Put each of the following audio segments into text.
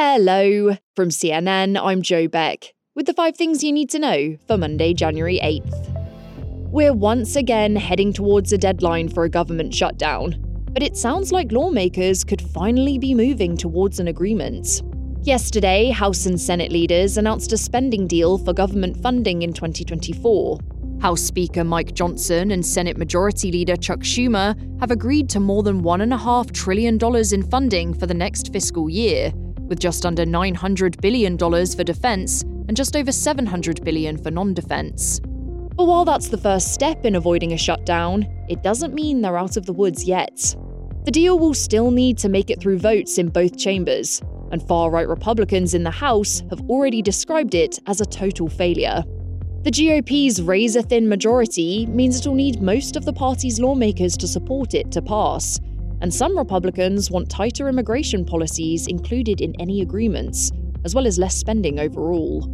Hello! From CNN, I'm Joe Beck, with the five things you need to know for Monday, January 8th. We're once again heading towards a deadline for a government shutdown, but it sounds like lawmakers could finally be moving towards an agreement. Yesterday, House and Senate leaders announced a spending deal for government funding in 2024. House Speaker Mike Johnson and Senate Majority Leader Chuck Schumer have agreed to more than $1.5 trillion in funding for the next fiscal year, with just under $900 billion for defense and just over 700 billion for non defense. But while that's the first step in avoiding a shutdown, it doesn't mean they're out of the woods yet. The deal will still need to make it through votes in both chambers, and far right Republicans in the House have already described it as a total failure. The GOP's razor thin majority means it'll need most of the party's lawmakers to support it to pass, and some Republicans want tighter immigration policies included in any agreements, as well as less spending overall.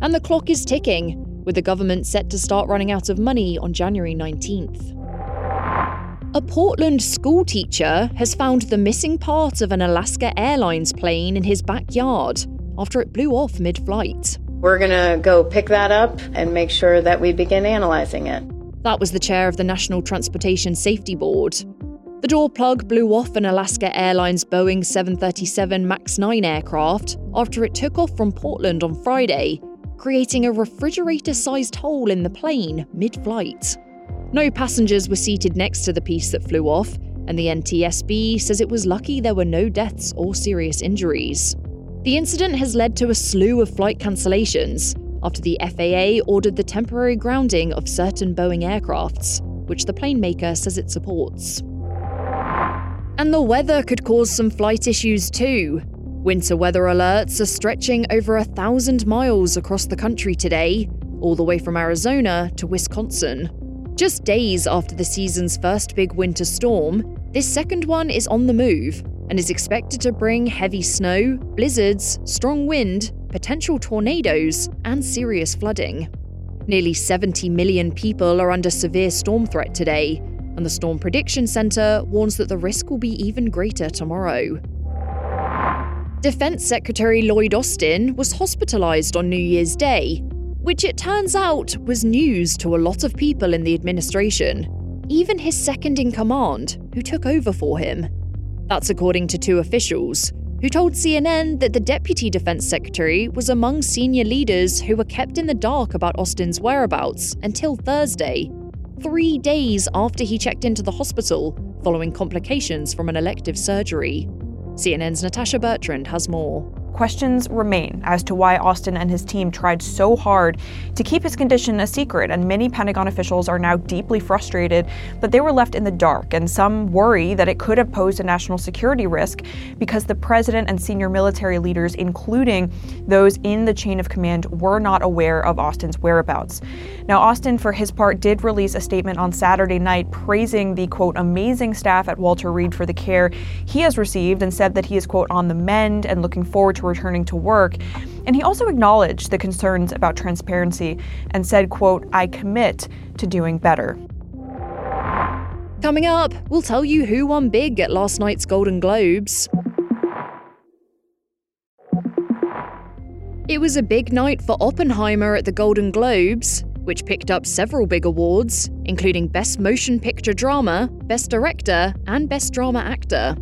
And the clock is ticking, with the government set to start running out of money on January 19th. A Portland school teacher has found the missing part of an Alaska Airlines plane in his backyard after it blew off mid flight. We're going to go pick that up and make sure that we begin analyzing it. That was the chair of the National Transportation Safety Board. The door plug blew off an Alaska Airlines Boeing 737 MAX 9 aircraft after it took off from Portland on Friday, creating a refrigerator sized hole in the plane mid flight. No passengers were seated next to the piece that flew off, and the NTSB says it was lucky there were no deaths or serious injuries. The incident has led to a slew of flight cancellations after the FAA ordered the temporary grounding of certain Boeing aircrafts, which the plane maker says it supports. And the weather could cause some flight issues too. Winter weather alerts are stretching over a thousand miles across the country today, all the way from Arizona to Wisconsin. Just days after the season's first big winter storm, this second one is on the move and is expected to bring heavy snow, blizzards, strong wind, potential tornadoes, and serious flooding. Nearly 70 million people are under severe storm threat today, and the Storm Prediction Centre warns that the risk will be even greater tomorrow. Defense Secretary Lloyd Austin was hospitalized on New Year's Day, which it turns out was news to a lot of people in the administration, even his second in command, who took over for him. That's according to two officials, who told CNN that the Deputy Defense Secretary was among senior leaders who were kept in the dark about Austin's whereabouts until Thursday, three days after he checked into the hospital following complications from an elective surgery. CNN's Natasha Bertrand has more. Questions remain as to why Austin and his team tried so hard to keep his condition a secret, and many Pentagon officials are now deeply frustrated that they were left in the dark, and some worry that it could have posed a national security risk because the president and senior military leaders, including those in the chain of command, were not aware of Austin's whereabouts. Now, Austin, for his part, did release a statement on Saturday night praising the quote amazing staff at Walter Reed for the care he has received and said that he is quote on the mend and looking forward to returning to work. And he also acknowledged the concerns about transparency and said, quote, I commit to doing better. Coming up, we'll tell you who won big at last night's Golden Globes. It was a big night for Oppenheimer at the Golden Globes, which picked up several big awards, including Best Motion Picture Drama, Best Director, and Best Drama Actor.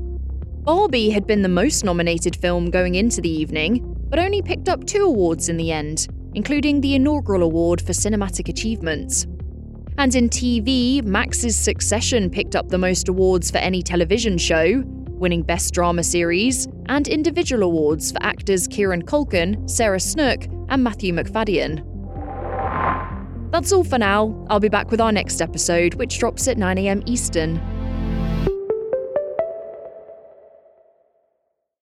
Barbie had been the most nominated film going into the evening, but only picked up two awards in the end, including the inaugural award for cinematic achievements. And in TV, Max's Succession picked up the most awards for any television show, winning Best Drama Series, and individual awards for actors Kieran Culkin, Sarah Snook, and Matthew Macfadyen. That's all for now. I'll be back with our next episode, which drops at 9am Eastern.